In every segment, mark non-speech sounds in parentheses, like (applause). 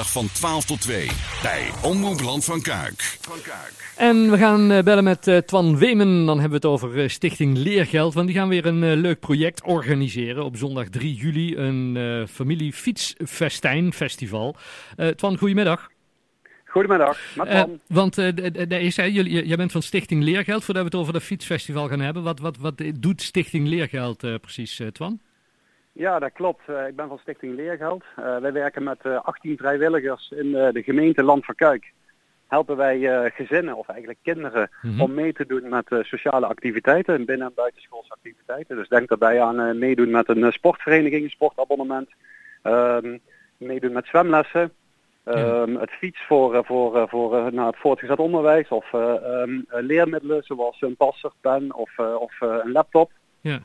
Van 12 tot 2 bij Omroep Land van Kuik. En we gaan eh, bellen met uh, Twan Wemen. Dan hebben we het over uh, Stichting Leergeld. Want die gaan weer een leuk project organiseren op zondag 3 juli. Een familie fietsfestijn festival. Twan, goedemiddag. Goedemiddag, met Twan. want is, jullie, jij bent van Stichting Leergeld. Voordat we het over het fietsfestival gaan hebben. Wat, wat, wat doet Stichting Leergeld precies, Twan? Ja, dat klopt. Uh, ik ben van Stichting Leergeld. Uh, wij werken met uh, 18 vrijwilligers in de gemeente Land van Kuik. Helpen wij gezinnen, of eigenlijk kinderen, mm -hmm. om mee te doen met sociale activiteiten, binnen- en buitenschoolse activiteiten. Dus denk daarbij aan meedoen met een sportvereniging, een sportabonnement, ehm, meedoen met zwemlessen, um, het fiets voor, voor, voor naar het voortgezet onderwijs of um, leermiddelen zoals een passer, pen of, of een laptop. Ja.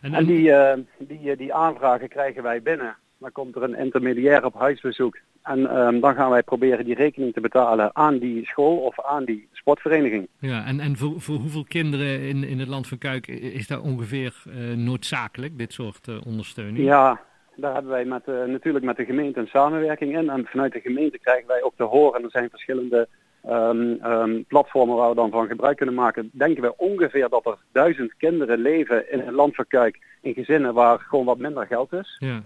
En, en die, uh, die, eh, die aanvragen krijgen wij binnen. Dan komt er een intermediair op huisbezoek. En um, dan gaan wij proberen die rekening te betalen aan die school of aan die sportvereniging. Ja, en, en voor, voor hoeveel kinderen in, in het land van Kuik is dat ongeveer uh, noodzakelijk, dit soort uh, ondersteuning? Ja, daar hebben wij met, uh, natuurlijk met de gemeente een samenwerking in. En vanuit de gemeente krijgen wij ook te horen. Er zijn verschillende um, um, platformen waar we dan van gebruik kunnen maken, denken we ongeveer dat er duizend kinderen leven in een land van Kuik in gezinnen waar gewoon wat minder geld is. Ja.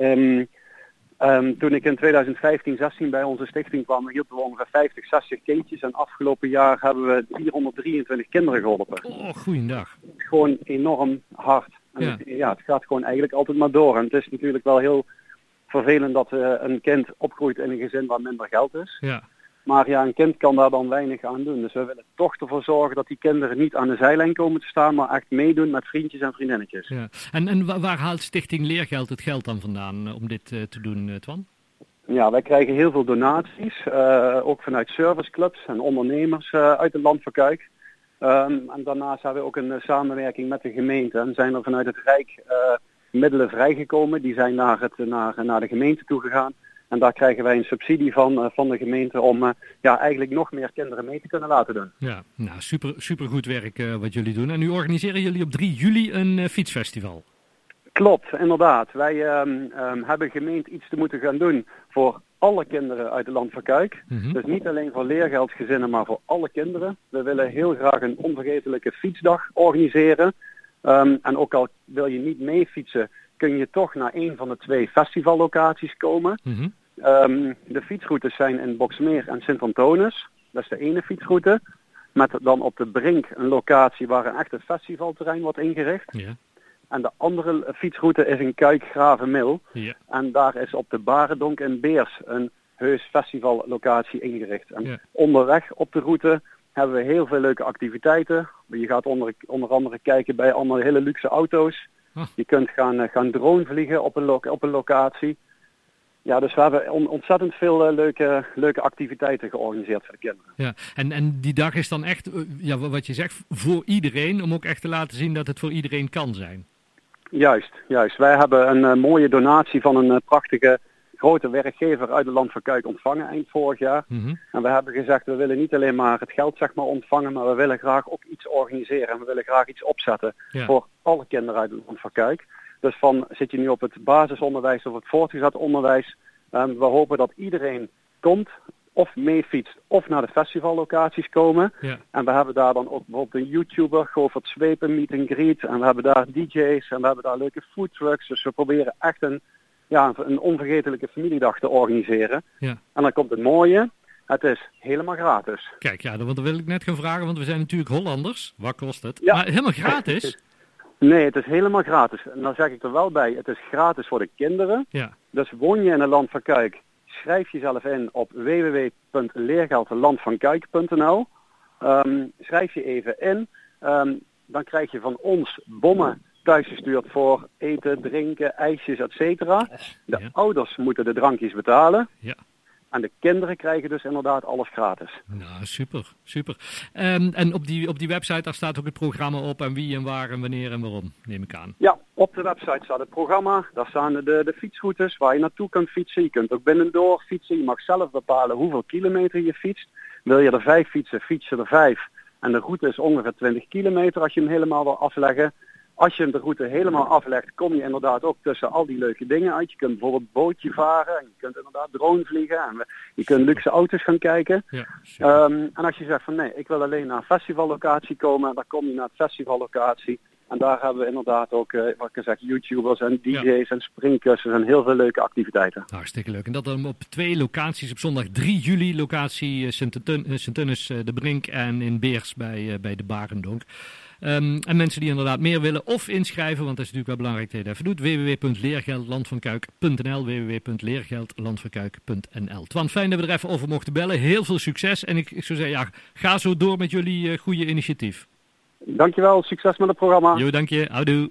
Um, toen ik in 2015, 16 bij onze stichting kwam, hielden we ongeveer 50, 60 kindjes. En afgelopen jaar hebben we 423 kinderen geholpen. Oh, goeiedag. Gewoon enorm hard. En ja. Het, ja, het gaat gewoon eigenlijk altijd maar door. En het is natuurlijk wel heel vervelend dat uh, een kind opgroeit in een gezin waar minder geld is. Ja. Maar ja, een kind kan daar dan weinig aan doen. Dus we willen toch ervoor zorgen dat die kinderen niet aan de zijlijn komen te staan, maar echt meedoen met vriendjes en vriendinnetjes. Ja. En, en waar haalt Stichting Leergeld het geld dan vandaan eh, om dit uh, te doen, uh, Twan? Ja, wij krijgen heel veel donaties, uh, ook vanuit serviceclubs en ondernemers uit het land van Kuik. Um, en daarnaast hebben we ook een samenwerking met de gemeente en zijn er vanuit het Rijk middelen vrijgekomen. Die zijn naar, het, naar, naar de gemeente toe gegaan. En daar krijgen wij een subsidie van, uh, van de gemeente om uh, ja, eigenlijk nog meer kinderen mee te kunnen laten doen. Ja, nou super, super goed werk uh, wat jullie doen. En nu organiseren jullie op 3 juli een fietsfestival. Klopt, inderdaad. Wij um, um, hebben gemeend iets te moeten gaan doen voor alle kinderen uit het land van Kuik. Mm -hmm. Dus niet alleen voor leergeldgezinnen, maar voor alle kinderen. We willen heel graag een onvergetelijke fietsdag organiseren. Um, en ook al wil je niet mee fietsen, kun je toch naar een van de twee festivallocaties komen. Mm -hmm. um, de fietsroutes zijn in Boksmeer en Sint-Antonis. Dat is de ene fietsroute. Met dan op de Brink een locatie waar een echte festivalterrein wordt ingericht. Yeah. En de andere fietsroute is in Kuikgravenmil. Yeah. En daar is op de Barendonk in Beers een heus festivallocatie ingericht. En yeah. onderweg op de route hebben we heel veel leuke activiteiten. Je gaat onder, onder andere kijken bij allemaal hele luxe auto's. Je kunt gaan, uh, gaan drone vliegen op een, op een locatie. Ja, dus we hebben on ontzettend veel uh, leuke, leuke activiteiten georganiseerd voor de kinderen. Ja, en, en die dag is dan echt, uh, ja, wat je zegt, voor iedereen, om ook echt te laten zien dat het voor iedereen kan zijn. Juist, juist. Wij hebben een mooie donatie van een prachtige grote werkgever uit het land van Kuik ontvangen eind vorig jaar. Mm -hmm. En we hebben gezegd, we willen niet alleen maar het geld zeg maar ontvangen, maar we willen graag ook iets organiseren. En we willen graag iets opzetten ja. voor alle kinderen uit het land van Kuik. Dus van zit je nu op het basisonderwijs of het voortgezet onderwijs. Um, we hopen dat iedereen komt of meefietst of naar de festivallocaties komen. Ja. En we hebben daar dan ook bijvoorbeeld een YouTuber, Govert Zwepen, meet and greet. En we hebben daar DJ's en we hebben daar leuke foodtrucks. Dus we proberen echt een ja, een onvergetelijke familiedag te organiseren. Ja. En dan komt het mooie, het is helemaal gratis. Kijk, ja, dat wil ik net gaan vragen, want we zijn natuurlijk Hollanders. Wat kost het? Ja. Maar helemaal gratis? (laughs) nee, het is helemaal gratis. En dan zeg ik er wel bij, het is gratis voor de kinderen. Ja. Dus woon je in een land van Kuik, schrijf jezelf in op www.leergeldlandvankuik.nl. Um, schrijf je even in. Um, dan krijg je van ons bommen thuisgestuurd voor eten, drinken, ijsjes, et cetera. De ja. ouders moeten de drankjes betalen. Ja. En de kinderen krijgen dus inderdaad alles gratis. Nou, super, super. Um, en op die, op die website daar staat ook het programma op en wie en waar en wanneer en waarom, neem ik aan. Ja, op de website staat het programma. Daar staan de, de fietsroutes waar je naartoe kunt fietsen. Je kunt ook binnendoor fietsen. Je mag zelf bepalen hoeveel kilometer je fietst. Wil je er vijf fietsen, fietsen er vijf. En de route is ongeveer 20 kilometer als je hem helemaal wil afleggen. Als je de route helemaal aflegt, kom je inderdaad ook tussen al die leuke dingen uit. Je kunt bijvoorbeeld bootje varen, en je kunt inderdaad drone vliegen en je kunt luxe auto's gaan kijken. Ja, ehm, en als je zegt van nee, ik wil alleen naar een festivallocatie komen, dan kom je naar het festivallocatie. En daar hebben we inderdaad ook, uh, wat ik zeg, YouTubers en DJ's en springkussens en heel veel leuke activiteiten. Hartstikke leuk. En dat dan op twee locaties. Op zondag 3 juli locatie uh, Sint-Tunis de Brink en in Beers bij, bij de Barendonk. Um, en mensen die inderdaad meer willen of inschrijven, want dat is natuurlijk wel belangrijk dat je dat even doet. www.leergeldlandvankuik.nl www.leergeldlandvankuik.nl Twan, fijn dat we er even over mochten bellen. Heel veel succes en ik, ik zou zeggen, ja, ga zo door met jullie uh, goede initiatief. Dankjewel, succes met het programma. Jo, dank je. Houdoe.